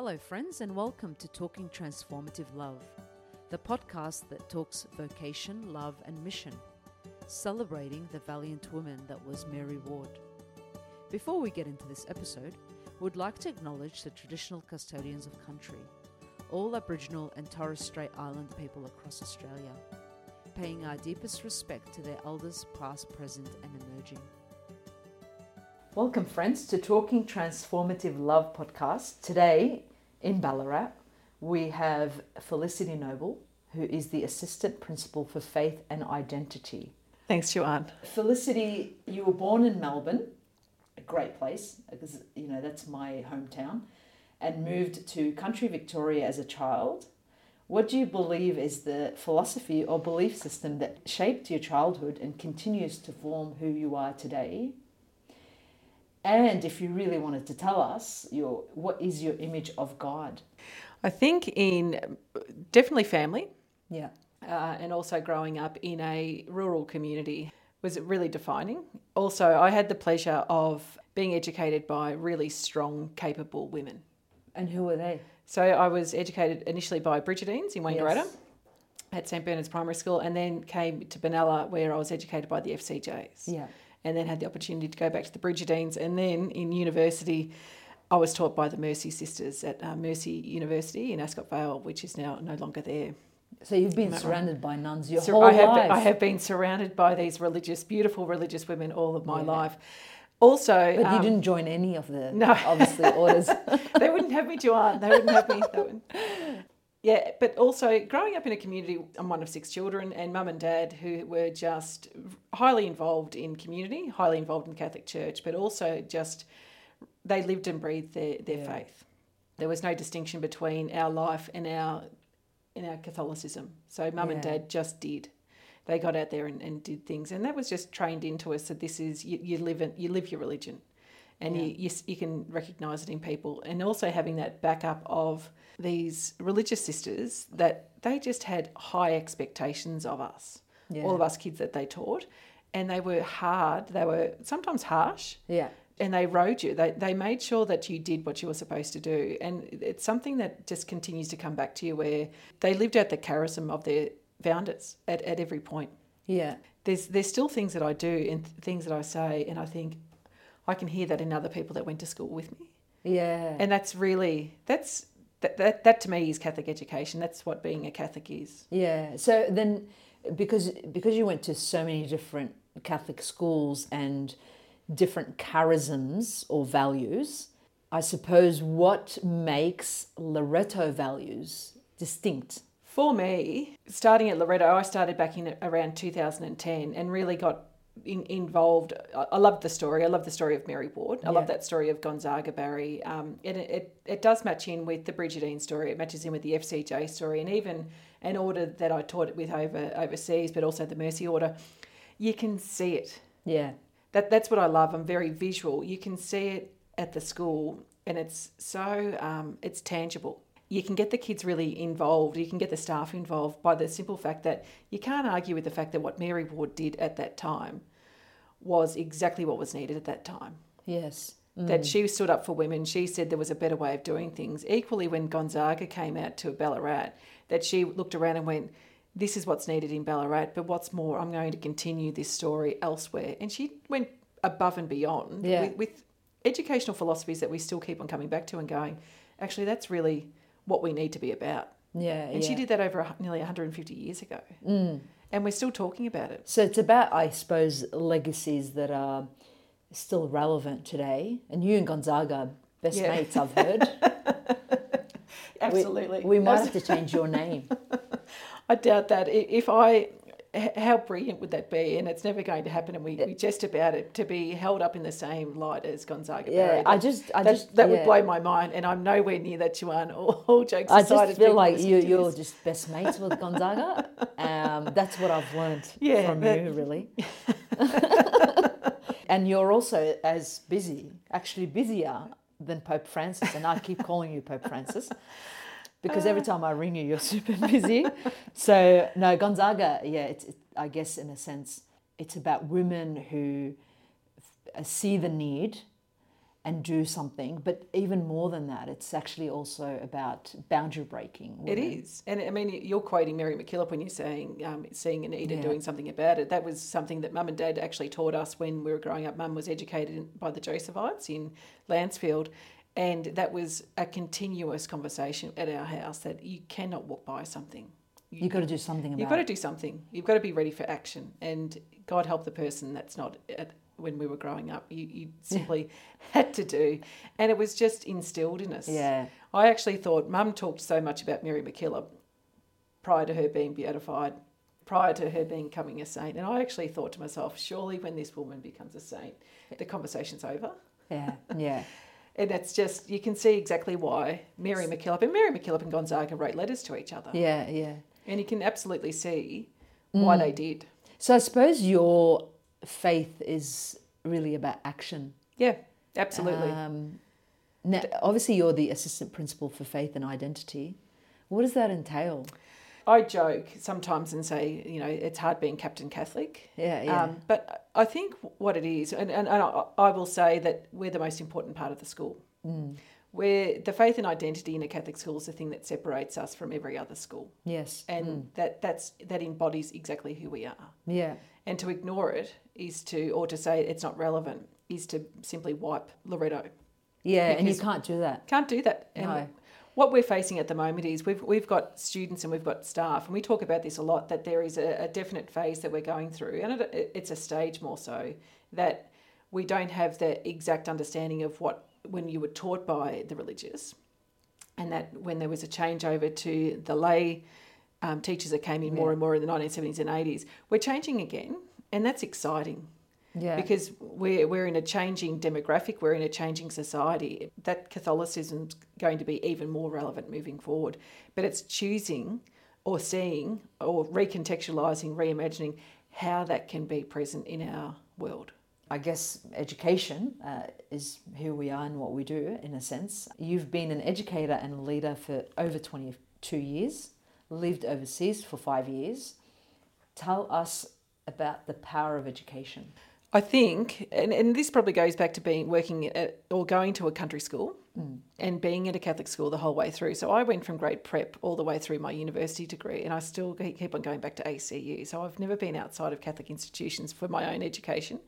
Hello, friends, and welcome to Talking Transformative Love, the podcast that talks vocation, love, and mission, celebrating the valiant woman that was Mary Ward. Before we get into this episode, we'd like to acknowledge the traditional custodians of country, all Aboriginal and Torres Strait Island people across Australia, paying our deepest respect to their elders, past, present, and emerging. Welcome, friends, to Talking Transformative Love podcast. Today in Ballarat, we have Felicity Knobel, who is the Assistant Principal for Faith and Identity. Thanks, Joanne. Felicity, you were born in Melbourne, a great place because you know that's my hometown, and moved to country Victoria as a child. What do you believe is the philosophy or belief system that shaped your childhood and continues to form who you are today? And if you really wanted to tell us, your what is your image of God? I think in definitely family. Yeah. Uh, and also growing up in a rural community was really defining. Also, I had the pleasure of being educated by really strong, capable women. And who were they? So I was educated initially by Brigidines in Wangaratta Yes. at St Bernard's Primary School, and then came to Benalla where I was educated by the FCJs. Yeah. And then had the opportunity to go back to the Brigidines. And then in university, I was taught by the Mercy Sisters at uh, Mercy University in Ascot Vale, which is now no longer there. So you've been I right? surrounded by nuns your So whole I have life. I have been surrounded by these religious, beautiful religious women all of my Yeah. life. Also, But you um, didn't join any of the No. obviously orders. they wouldn't have me, Joanne. They wouldn't have me. Yeah, but also growing up in a community, I'm one of six children, and mum and dad who were just highly involved in community, highly involved in the Catholic Church, but also just they lived and breathed their, their Yeah. faith. There was no distinction between our life and our in our Catholicism. So mum and dad just did. They got out there and, and did things, and that was just trained into us that this is you, you live in, you live your religion, and Yeah. you, you you can recognise it in people, and also having that backup of these religious sisters that they just had high expectations of us, Yeah. all of us kids that they taught, and they were hard. They were sometimes harsh, Yeah. and they rode you. They, they made sure that you did what you were supposed to do. And it's something that just continues to come back to you where they lived out the charism of their founders at, at every point. Yeah. There's, there's still things that I do and things that I say, and I think I can hear that in other people that went to school with me. Yeah. And that's really, that's, that, that, that to me is Catholic education. That's what being a Catholic is. Yeah. So then, because because you went to so many different Catholic schools and different charisms or values, I suppose what makes Loreto values distinct? For me, starting at Loreto, I started back in around 2010 and really got in, involved. I, I loved the story. I love the story of Mary Ward. I love that story of Gonzaga Barry. Um, and it, it, it does match in with the Brigidine story. It matches in with the FCJ story and even an order that I taught it with over overseas, but also the Mercy Order. You can see it. Yeah. That that's what I love. I'm very visual. You can see it at the school, and it's so um, it's tangible. You can get the kids really involved. You can get the staff involved by the simple fact that you can't argue with the fact that what Mary Ward did at that time was exactly what was needed at that time. Yes. That mm. she stood up for women. She said there was a better way of doing things. Equally, when Gonzaga came out to Ballarat, that she looked around and went, "This is what's needed in Ballarat, but what's more, I'm going to continue this story elsewhere." And she went above and beyond Yeah. with, with educational philosophies that we still keep on coming back to and going, actually, that's really what we need to be about. Yeah. And yeah. she did that over nearly 150 years ago, Mm. and we're still talking about it. So it's about, I suppose, legacies that are still relevant today. And you and Gonzaga, best Yeah. mates, I've heard. Absolutely. We, we might have to change your name. I doubt that. If I, how brilliant would that be? And it's never going to happen. And we, we jest about it to be held up in the same light as Gonzaga. Yeah, Barry. I just, I that, just, that yeah. would blow my mind, and I'm nowhere near that, Joanne. All, all jokes I aside, just feel like you, you're just best mates with Gonzaga. Um, that's what I've learned Yeah, from that- you, really. and you're also as busy, actually busier than Pope Francis. And I keep calling you Pope Francis because every time I ring you, you're super busy. So, no, Gonzaga, yeah, it's, it, I guess in a sense, it's about women who f- see the need and do something. But even more than that, it's actually also about boundary breaking. It is. And I mean, you're quoting Mary MacKillop when you're saying um, seeing a need and Yeah. doing something about it. That was something that mum and dad actually taught us when we were growing up. Mum was educated by the Josephites in Lancefield. And that was a continuous conversation at our house that you cannot walk by something. You've got to do something about You've got to do something. You've got to be ready for action. And God help the person that's not at, when we were growing up. You, you simply had to do. And it was just instilled in us. Yeah. I actually thought Mum talked so much about Mary MacKillop prior to her being beatified, prior to her being becoming a saint. And I actually thought to myself, surely when this woman becomes a saint, the conversation's over. Yeah. Yeah. And it's just, you can see exactly why Mary MacKillop and Mary MacKillop and Gonzaga wrote letters to each other. Yeah. Yeah. And you can absolutely see why Mm. they did. So I suppose your faith is really about action. Yeah, absolutely. Um, now, obviously, you're the assistant principal for faith and identity. What does that entail? I joke sometimes and say, you know, it's hard being Captain Catholic. Yeah, yeah. Um, but I think what it is, and, and, and I, I will say that we're the most important part of the school. Mm. Where the faith and identity in a Catholic school is the thing that separates us from every other school, yes. and Mm. that that's that embodies exactly who we are. Yeah. And to ignore it is to, or to say it's not relevant, is to simply wipe Loreto. Yeah, and you can't do that. Can't do that. And No. What we're facing at the moment is we've we've got students and we've got staff, and we talk about this a lot. That there is a, a definite phase that we're going through, and it, it's a stage more so that we don't have the exact understanding of what when you were taught by the religious, and that when there was a changeover to the lay um, teachers that came in more and more in the 1970s and 80s, we're changing again, and that's exciting Yeah. because we're, we're in a changing demographic, we're in a changing society. That Catholicism's going to be even more relevant moving forward. But it's choosing or seeing or recontextualizing, reimagining how that can be present in our world. I guess education uh, is who we are and what we do, in a sense. You've been an educator and a leader for over 22 years, lived overseas for five years. Tell us about the power of education. I think, and, and this probably goes back to being working at or going to a country school mm. and being at a Catholic school the whole way through. So I went from grade prep all the way through my university degree, and I still keep on going back to ACU. So I've never been outside of Catholic institutions for my own education.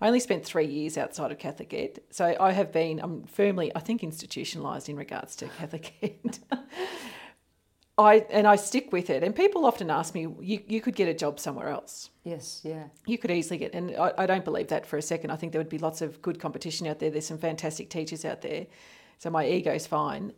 I only spent three years outside of Catholic Ed. So I have been, I'm firmly, I think, institutionalised in regards to Catholic Ed. I, and I stick with it. And people often ask me, you, you could get a job somewhere else Yes, yeah. you could easily get, and I, I don't believe that for a second. I think there would be lots of good competition out there. There's some fantastic teachers out there. So my ego's fine.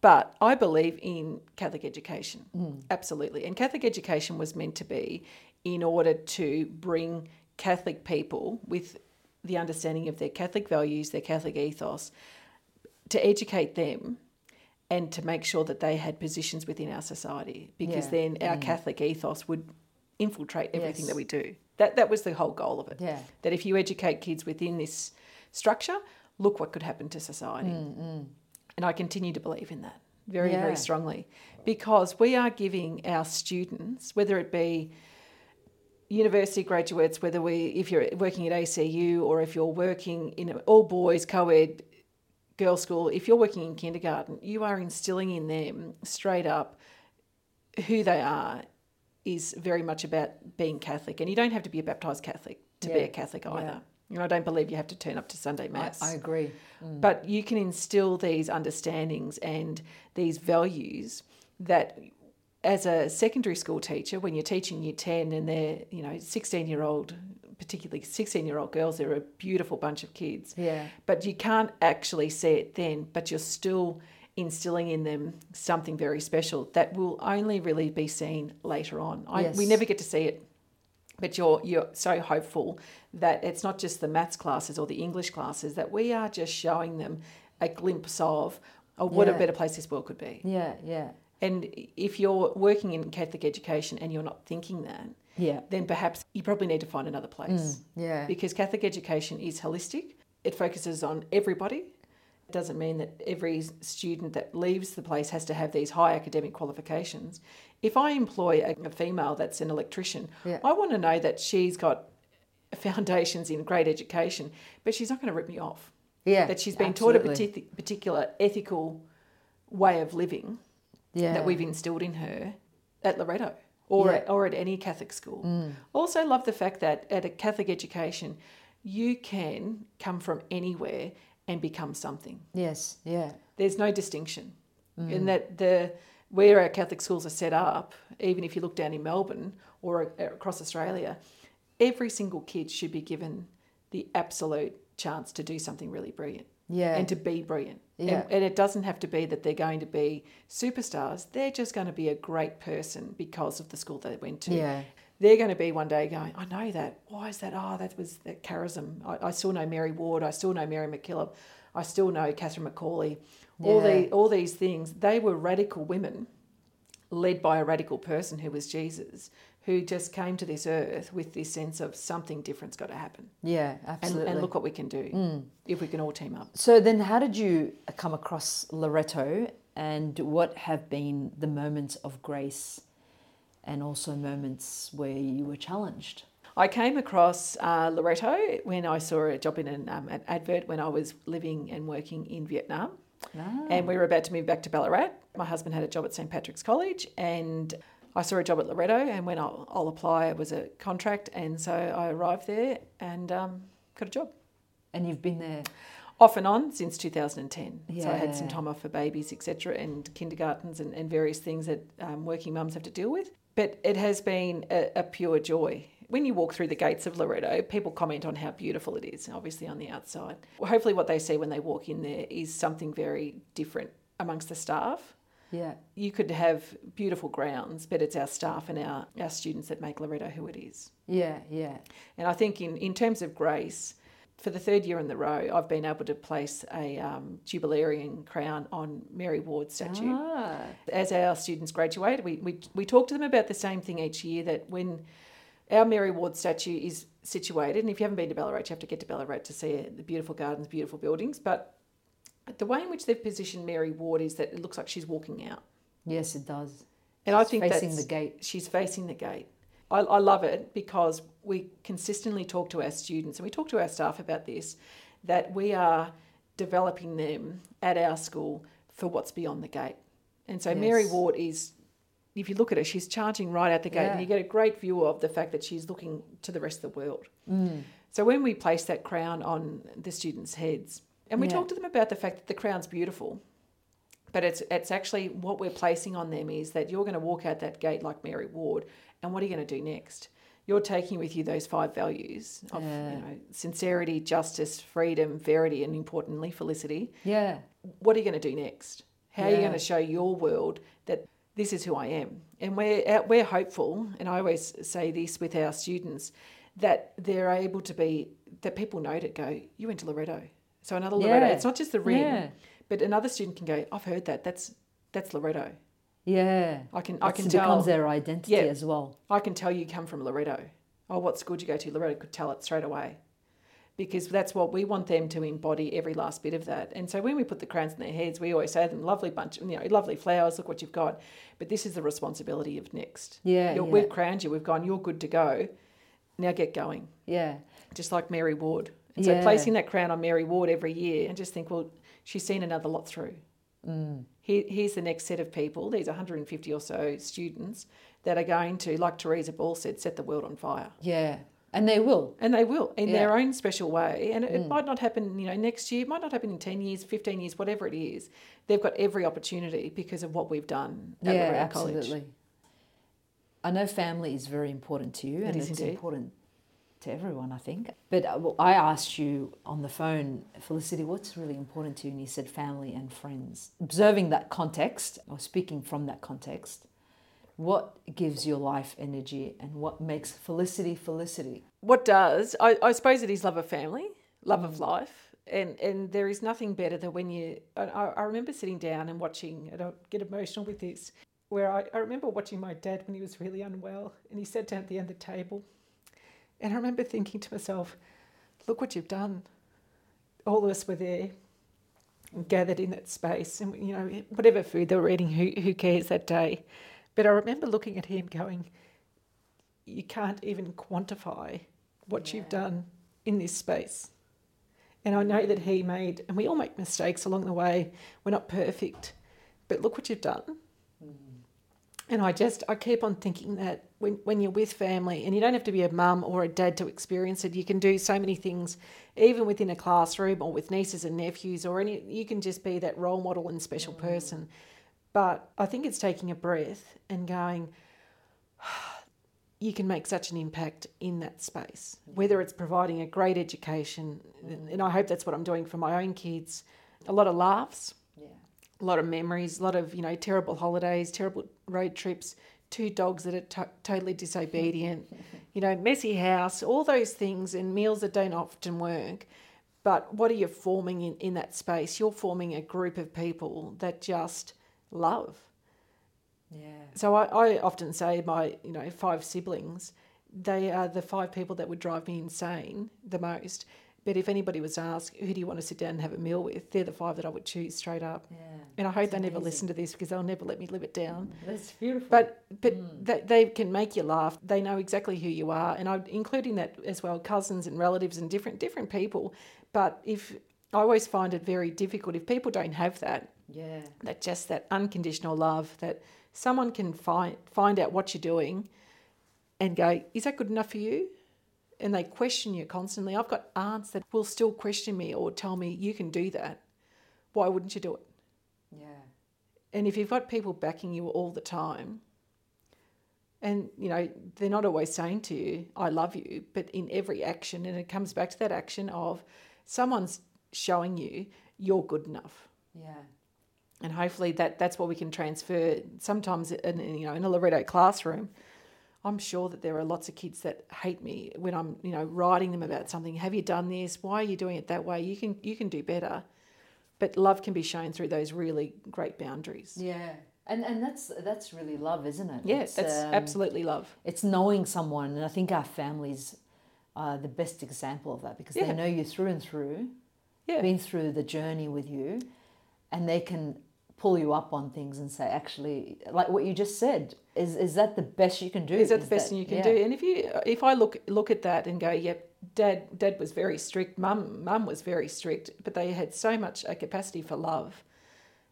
But I believe in Catholic education, mm. absolutely. And Catholic education was meant to be in order to bring Catholic people with the understanding of their Catholic values, their Catholic ethos, to educate them and to make sure that they had positions within our society because Yeah. then our mm. Catholic ethos would infiltrate everything Yes. that we do. That that was the whole goal of it. Yeah. That if you educate kids within this structure, look what could happen to society. Mm, mm. And I continue to believe in that very, Yeah. very strongly because we are giving our students, whether it be university graduates, whether we, if you're working at ACU or if you're working in all boys co ed girls' school, if you're working in kindergarten, you are instilling in them straight up who they are is very much about being Catholic. And you don't have to be a baptised Catholic to be a Catholic Yeah. either. You know, I don't believe you have to turn up to Sunday Mass. I agree. Mm. But you can instill these understandings and these values that as a secondary school teacher, when you're teaching year 10 and they're, you know, 16 year old, particularly 16 year old girls, they're a beautiful bunch of kids. Yeah. But you can't actually see it then, but you're still instilling in them something very special that will only really be seen later on. I, We never get to see it but you're you're so hopeful that it's not just the maths classes or the English classes that we are just showing them a glimpse of, of what Yeah. a better place this world could be. Yeah, yeah. And if you're working in Catholic education and you're not thinking that, Yeah. then perhaps you probably need to find another place mm, Yeah. because Catholic education is holistic. It focuses on everybody. It doesn't mean that every student that leaves the place has to have these high academic qualifications. If I employ a, female that's an electrician, Yeah. I want to know that she's got foundations in great education, but she's not going to rip me off. Yeah, that she's been taught a absolutely. partic- particular ethical way of living yeah. that we've instilled in her at Loreto or, Yeah. at, or at any Catholic school. Mm. Also, love the fact that at a Catholic education, you can come from anywhere and become something. Yes, yeah. There's no distinction. Mm. In that the where our Catholic schools are set up, even if you look down in Melbourne or across Australia, every single kid should be given the absolute chance to do something really brilliant Yeah. and to be brilliant. Yeah. And, and it doesn't have to be that they're going to be superstars. They're just going to be a great person because of the school they went to. Yeah. They're going to be one day going, I know that. Why is that? Oh, that was that charism. I, I still know Mary Ward. I still know Mary MacKillop. I still know Catherine McAuley. All the all these things. They were radical women, led by a radical person who was Jesus, who just came to this earth with this sense of something different's got to happen. Yeah, And, absolutely. and look what we can do if we can all team up. So then, how did you come across Loreto, and what have been the moments of grace, and also moments where you were challenged? I came across uh, Loreto when I saw a job in an, um, an advert when I was living and working in Vietnam. Ah. And we were about to move back to Ballarat. My husband had a job at St. Patrick's College, and I saw a job at Loreto. And when I'll, I'll apply, it was a contract. And so I arrived there and um, got a job And you've been there. off and on since 2010. So I had some time off for babies, etc., and kindergartens and, and various things that um, working mums have to deal with. But it has been a, a pure joy. When you walk through the gates of Loreto, people comment on how beautiful it is, obviously on the outside. Well, hopefully, what they see when they walk in there is something very different amongst the staff. Yeah. You could have beautiful grounds, but it's our staff and our, our students that make Loreto who it is. Yeah, yeah. And I think in, in terms of grace, for the third year in the row, I've been able to place a um, Jubilarian crown on Mary Ward's statue. Ah, As our students graduate, we, we, we talk to them about the same thing each year that when our Mary Ward statue is situated, and if you haven't been to Ballarat, you have to get to Ballarat to see the beautiful gardens, beautiful buildings. But the way in which they've positioned Mary Ward is that it looks like she's walking out. yes, it does. And I think facing the gate. She's facing the gate. I, I love it because we consistently talk to our students and we talk to our staff about this that we are developing them at our school for what's beyond the gate. And so Mary Ward is, if you look at her, she's charging right out the gate, Yeah. and you get a great view of the fact that she's looking to the rest of the world. Mm. So when we place that crown on the students' heads, and we Yeah. talk to them about the fact that the crown's beautiful, but it's it's actually what we're placing on them is that you're going to walk out that gate like Mary Ward, and what are you going to do next? You're taking with you those five values of Yeah. you know sincerity, justice, freedom, verity, and importantly felicity. Yeah. What are you going to do next? How are you going to show your world that this is who I am? And we're uh, we're hopeful, and I always say this with our students that they're able to be that people know to go. You went to Loreto, so another Loreto. Yeah. It's not just the ring. Yeah. But another student can go, I've heard that. That's that's Loreto. Yeah. I can I It's- can it tell becomes their identity Yeah. as well. I can tell you come from Loreto. Oh, what school did you go to? Loreto could tell it straight away. Because that's what we want them to embody every last bit of that. And so when we put the crowns in their heads, we always say to them, lovely bunch, you know, lovely flowers, look what you've got. But this is the responsibility of next. Yeah. Yeah. We've crowned you, we've gone, you're good to go. Now get going. yeah. Just like Mary Ward. And Yeah. so placing that crown on Mary Ward every year and just think, well, she's seen another lot through. Mm. Here, here's the next set of people, these 150 or so students that are going to, like Teresa Ball said, set the world on fire. Yeah. And they will. And they will in Yeah. their own special way. And it, Mm. it might not happen, you know, next year, it might not happen in 10 years, 15 years, whatever it is. They've got every opportunity because of what we've done at yeah, Loreto College. absolutely. I know family is very important to you, It and it's indeed. important to everyone, I think. But uh, I asked you on the phone, Felicity, what's really important to you? And you said family and friends. Observing that context, or speaking from that context, what gives your life energy and what makes Felicity Felicity? What does, I, I suppose it is love of family, love of life. And, and there is nothing better than when you. I, I I remember sitting down and watching, and I get emotional with this, where I, I remember watching my dad when he was really unwell, and he sat down at the end of the table. And I remember thinking to myself, look what you've done. All of us were there, gathered in that space, and you know, whatever food they were eating, who, who cares that day? But I remember looking at him going, you can't even quantify what you've done in this space. And I know that he made, and we all make mistakes along the way. We're not perfect, but look what you've done. Mm. And I just, I keep on thinking that when, when you're with family, and you don't have to be a mum or a dad to experience it, you can do so many things, even within a classroom or with nieces and nephews, or any, you can just be that role model and special mm. person. But I think it's taking a breath and going, you can make such an impact in that space, whether it's providing a great education, mm. and I hope that's what I'm doing for my own kids, a lot of laughs, Yeah. a lot of memories, a lot of you know terrible holidays, terrible road trips, two dogs that are to- totally disobedient, you know, messy house, all those things, and meals that don't often work. But what are you forming in, in that space? You're forming a group of people that just love. Yeah. So I, I often say my, you know, five siblings, they are the five people that would drive me insane the most. But if anybody was asked, who do you want to sit down and have a meal with? They're the five that I would choose straight up. Yeah. And I hope they never listen to this because they'll never let me live it down. Mm, that's beautiful. But but mm. they, they can make you laugh. They know exactly who you are, and I'm including that as well, cousins and relatives and different different people. But if I always find it very difficult if people don't have that, yeah. that just that unconditional love that someone can find find out what you're doing, and go, is that good enough for you? And they question you constantly. I've got aunts that will still question me or tell me you can do that. Why wouldn't you do it? Yeah. And if you've got people backing you all the time, and you know, they're not always saying to you, I love you, but in every action, and it comes back to that action of someone's showing you you're good enough. Yeah. And hopefully that, that's what we can transfer. Sometimes in, in, you know, in a Loreto classroom, I'm sure that there are lots of kids that hate me when I'm, you know, writing them about something. Have you done this? Why are you doing it that way? You can you can do better. But love can be shown through those really great boundaries. Yeah. And and that's that's really love, isn't it? Yeah, It's, that's um, absolutely love. It's knowing someone, and I think our families are the best example of that because Yeah. they know you through and through, Yeah. been through the journey with you, and they can pull you up on things and say, actually, like what you just said, is is that the best you can do? Is that the best thing you can yeah. do? And if you if I look look at that and go, yep, dad dad was very strict, mum mum was very strict, but they had so much a capacity for love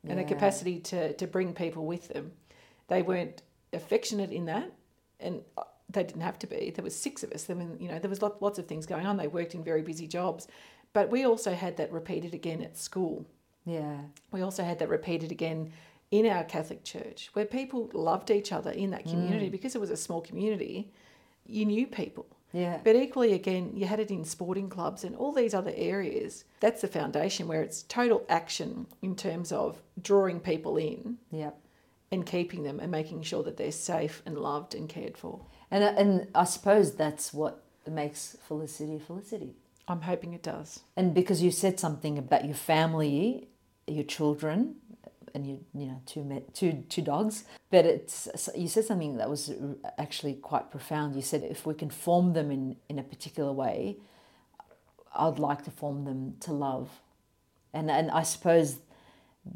and a capacity to to bring people with them. They weren't affectionate in that and uh, they didn't have to be. There was six of us. There were, you know, there was lot, lots of things going on. They worked in very busy jobs. But we also had that repeated again at school. Yeah. We also had that repeated again in our Catholic church where people loved each other in that community mm. because it was a small community. You knew people. Yeah. But equally, again, you had it in sporting clubs and all these other areas. That's the foundation where it's total action in terms of drawing people in Yep. and keeping them and making sure that they're safe and loved and cared for. And uh, and I suppose that's what makes Felicity Felicity. I'm hoping it does. And because you said something about your family, your children, and you you know two two two dogs, but it's you said something that was actually quite profound. You said if we can form them in in a particular way, I'd like to form them to love, and and I suppose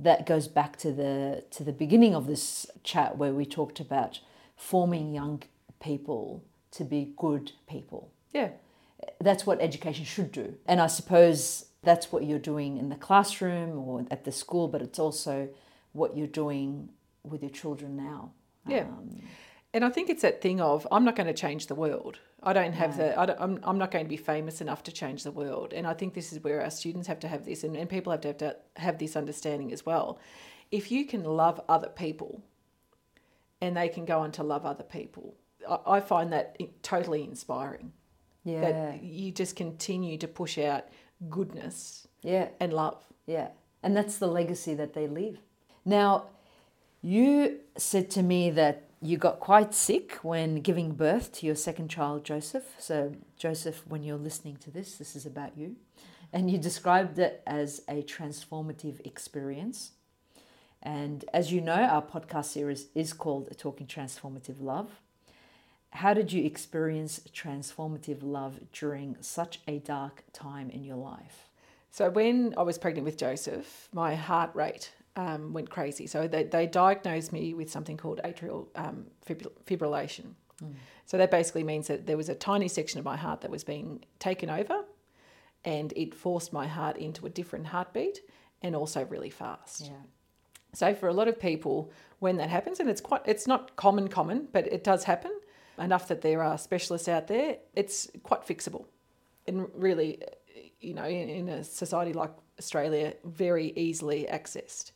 that goes back to the to the beginning of this chat where we talked about forming young people to be good people Yeah. that's what education should do. And I suppose that's what you're doing in the classroom or at the school, but it's also what you're doing with your children now. Yeah. Um, And I think it's that thing of I'm not going to change the world. I don't have No. the. I don't, I'm, I'm not going to be famous enough to change the world. And I think this is where our students have to have this, and, and people have to have to have this understanding as well. If you can love other people, and they can go on to love other people, I, I find that totally inspiring. yeah. That you just continue to push out goodness yeah. and love. Yeah. And that's the legacy that they leave. Now, you said to me that you got quite sick when giving birth to your second child, Joseph. So, Joseph, when you're listening to this, this is about you. And you described it as a transformative experience. And as you know, our podcast series is called Talking Transformative Love. How did you experience transformative love during such a dark time in your life? So when I was pregnant with Joseph, my heart rate um, went crazy. So they, they diagnosed me with something called atrial um, fibr- fibrillation. So that basically means that there was a tiny section of my heart that was being taken over, and it forced my heart into a different heartbeat and also really fast. Yeah. So for a lot of people, when that happens, and it's quite it's not common common, but it does happen enough that there are specialists out there. It's quite fixable, and really, you know, in, in a society like Australia, very easily accessed.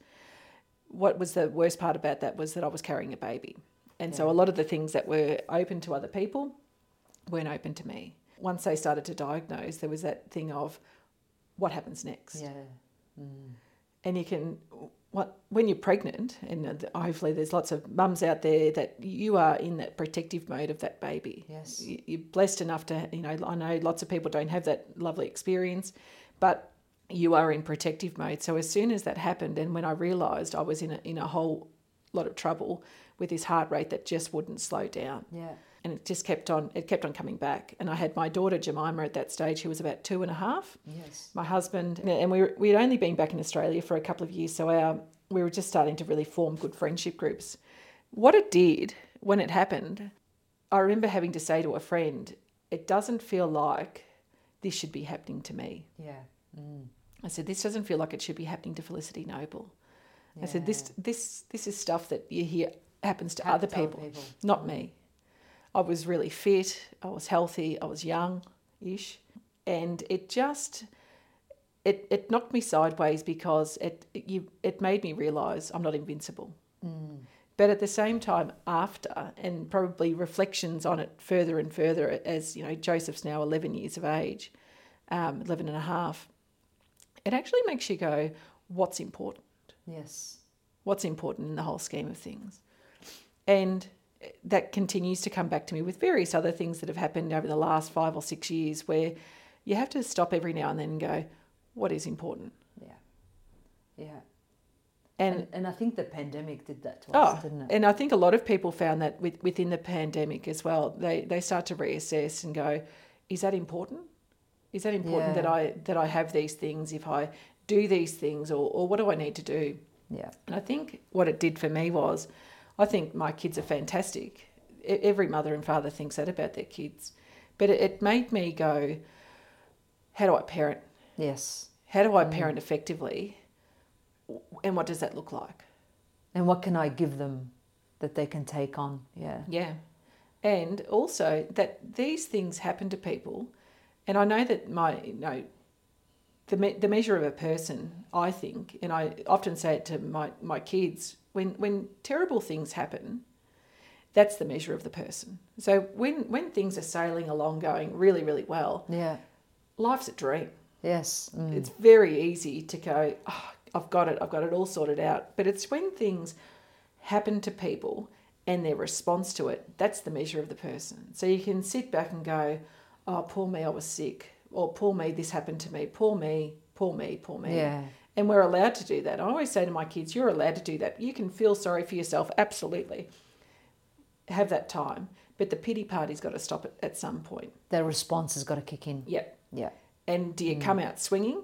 What was the worst part about that was that I was carrying a baby, and so a lot of the things that were open to other people weren't open to me. Once they started to diagnose, there was that thing of what happens next Yeah. Mm. and you can what when you're pregnant and uh, hopefully there's lots of mums out there that you are in that protective mode of that baby Yes. You- you're blessed enough to you know i know lots of people don't have that lovely experience but you are in protective mode so as soon as that happened and when i realized i was in a, in a whole lot of trouble with this heart rate that just wouldn't slow down Yeah. And it just kept on it kept on coming back and i had my daughter jemima at that stage who was about two and a half Yes. my husband and we were, we'd only been back in Australia for a couple of years, so our we were just starting to really form good friendship groups. What it did when it happened, I remember having to say to a friend, "It doesn't feel like this should be happening to me." Yeah. Mm. I said, "This doesn't feel like it should be happening to Felicity Knobel." I said, "This this this is stuff that you hear happens to other Happens other people, people. not me." I was really fit. I was healthy. I was young-ish, and it just it, it knocked me sideways because it it, you, it made me realise I'm not invincible. But at the same time, after and probably reflections on it further and further, as you know, Joseph's now 11 years of age, um, 11 and a half, it actually makes you go, what's important? Yes. What's important in the whole scheme of things? And that continues to come back to me with various other things that have happened over the last five or six years where you have to stop every now and then and go, what is important? Yeah. Yeah. And, And, and I think the pandemic did that to oh, us, didn't it? and I think a lot of people found that with, within the pandemic as well. They they start to reassess and go, is that important? Is that important that I that I have these things? If I do these things, or, or what do I need to do? yeah. And I think what it did for me was, I think my kids are fantastic. Every mother and father thinks that about their kids, but it, it made me go, how do I parent? Yes. How do I mm-hmm. parent effectively? And what does that look like? And what can I give them that they can take on? Yeah. Yeah. And also that these things happen to people. And I know that my, you know, the, me- the measure of a person, I think, and I often say it to my, my kids, when, when terrible things happen, that's the measure of the person. So when, when things are sailing along going really, really well, Yeah. life's a dream. Yes. Mm. It's very easy to go, oh, I've got it, I've got it all sorted out. But it's when things happen to people and their response to it, that's the measure of the person. So you can sit back and go, oh, poor me, I was sick. Or poor me, this happened to me. Poor me, poor me, poor me. Yeah. And we're allowed to do that. I always say to my kids, you're allowed to do that. You can feel sorry for yourself, absolutely. Have that time. But the pity party's got to stop it at some point. Their response has got to kick in. Yep. Yeah. And do you mm. come out swinging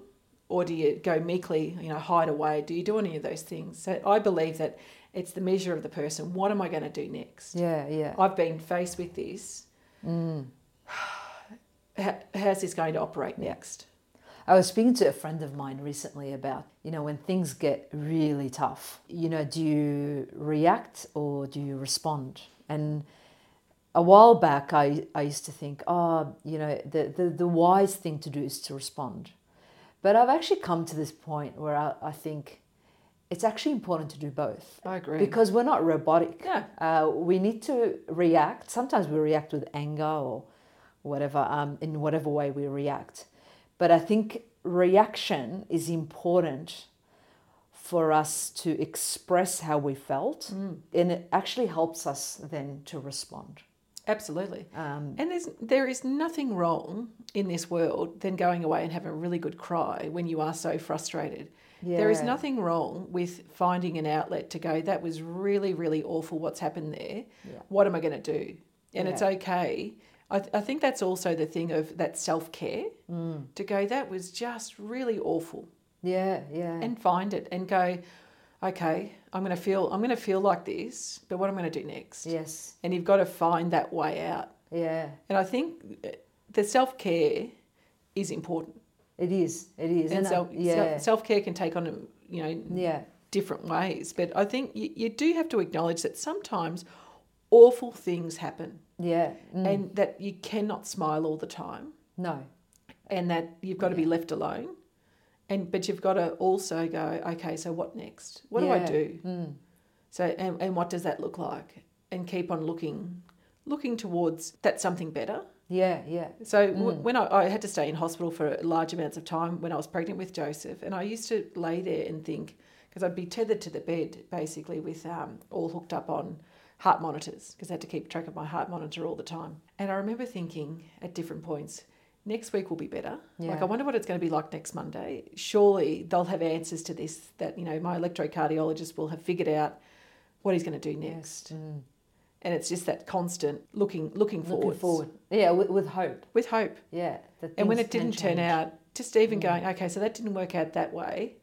or do you go meekly, you know, hide away? Do you do any of those things? So I believe that it's the measure of the person. What am I going to do next? Yeah. Yeah. I've been faced with this. Mm. How, how's this going to operate next? I was speaking to a friend of mine recently about, you know, when things get really tough, you know, do you react or do you respond? And a while back, I, I used to think, oh, you know, the, the, the wise thing to do is to respond. But I've actually come to this point where I, I think it's actually important to do both. I agree. Because we're not robotic. Yeah. Uh, we need to react. Sometimes we react with anger or whatever, um, in whatever way we react. But I think reaction is important for us to express how we felt, and it actually helps us then to respond. Absolutely. Um, And there's there is nothing wrong in this world than going away and having a really good cry when you are so frustrated. There is nothing wrong with finding an outlet to go, that was really, really awful what's happened there. Yeah. What am I going to do? And it's okay. I, th- I think that's also the thing of that self care mm. to go, that was just really awful yeah, yeah, and find it and go, okay, I'm going to feel, I'm going to feel like this, but what am I going to do next? yes, And you've got to find that way out. yeah, And I think uh, the self care is important. It is. It is. And I- self, yeah. self care can take on, you know, yeah. different ways. But I think you, you do have to acknowledge that sometimes awful things happen Yeah. Mm. and that you cannot smile all the time no. and that you've got to be left alone. And but you've got to also go, okay, so what next? What do I do? Mm. So and, and what does that look like? And keep on looking looking towards that something better. Yeah. Yeah. So w- Mm. when I, I had to stay in hospital for large amounts of time when I was pregnant with Joseph, and I used to lay there and think because I'd be tethered to the bed basically with um, all hooked up on heart monitors because I had to keep track of my heart monitor all the time. And I remember thinking at different points, next week will be better. Like I wonder what it's going to be like next Monday. Surely they'll have answers to this that you know my electrocardiologist will have figured out what he's going to do next. Yes. Mm. And it's just that constant looking looking forward Looking forward. Yeah, with, with hope. with hope. Yeah. And when it didn't turn out, just even Mm. going, okay, so that didn't work out that way.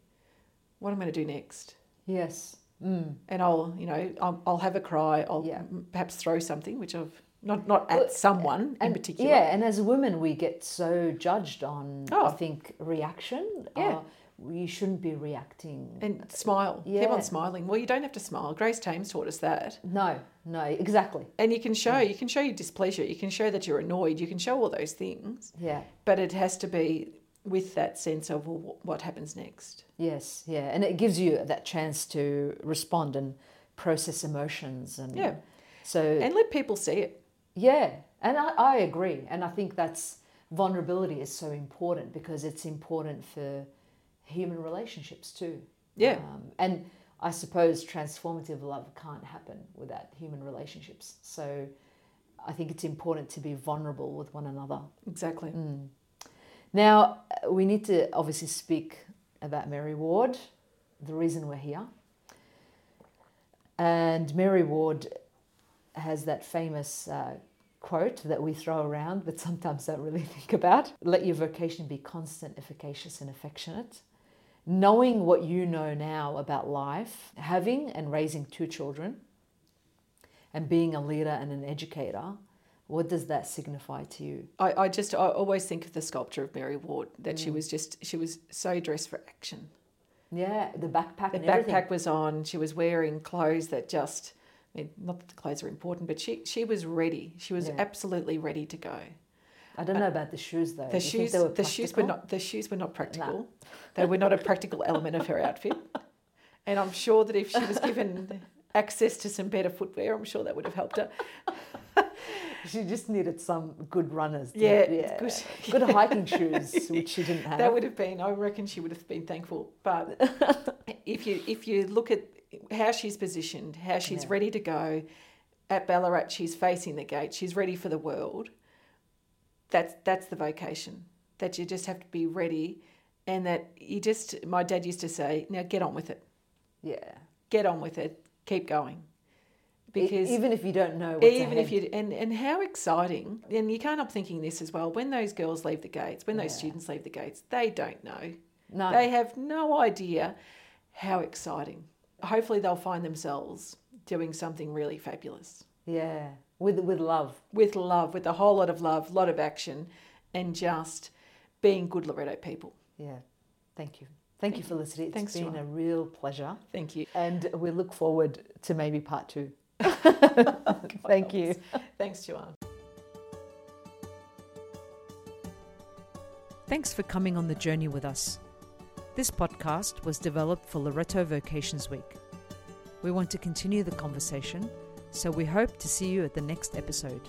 What am I going to do next? Yes. Mm. And I'll, you know, I'll, I'll have a cry. I'll Yeah. perhaps throw something, which I've not not at someone in particular. Yeah, and as women, we get so judged on, Oh. I think, reaction. Yeah. Uh, you shouldn't be reacting. And smile. Keep on smiling. Well, you don't have to smile. Grace Tame taught us that. no, no, exactly. And you can show, you can show your displeasure. You can show that you're annoyed. You can show all those things. Yeah. But it has to be with that sense of well, what happens next. Yes, yeah, and it gives you that chance to respond and process emotions, and Yeah. So And let people see it. yeah, and I, I agree, and I think that's vulnerability is so important because it's important for human relationships too. Yeah. um, and I suppose transformative love can't happen without human relationships. So I think it's important to be vulnerable with one another. Exactly. Mm. Now, we need to obviously speak about Mary Ward, the reason we're here. And Mary Ward has that famous uh, quote that we throw around, but sometimes don't really think about. Let your vocation be constant, efficacious, and affectionate. Knowing what you know now about life, having and raising two children, and being a leader and an educator, what does that signify to you? I, I just I always think of the sculpture of Mary Ward that Mm. she was just she was so dressed for action. Yeah, the backpack The backpack everything. was on. She was wearing clothes that just I mean, not that the clothes are important, but she she was ready. She was Yeah. absolutely ready to go. I don't know about the shoes though. The you shoes they were the shoes were not the shoes were not practical. They were not a practical element of her outfit. And I'm sure that if she was given access to some better footwear, I'm sure that would have helped her. She just needed some good runners. Yeah, yeah. good- Good, hiking shoes, which she didn't have. That would have been, I reckon she would have been thankful. But if you if you look at how she's positioned, how she's Yeah. ready to go at Ballarat, she's facing the gate, she's ready for the world. That's that's the vocation. That you just have to be ready, and that you just. My dad used to say, "Now get on with it. yeah. Get on with it. Keep going." Because even if you don't know, even if you and and how exciting and you can't help thinking this as well when those girls leave the gates when those Yeah. students leave the gates they don't know. No, they have no idea how exciting. Hopefully they'll find themselves doing something really fabulous. Yeah, with with love. with love with a whole lot of love lot of action and just being good Loreto people. Yeah, thank you, thank you Felicity. It's Thanks, been Joanne. a real pleasure, thank you. And we look forward to maybe part two. thank you. thanks Joanne Thanks for coming on the journey with us. This podcast was developed for Loreto Vocations Week. We want to continue the conversation, so we hope to see you at the next episode.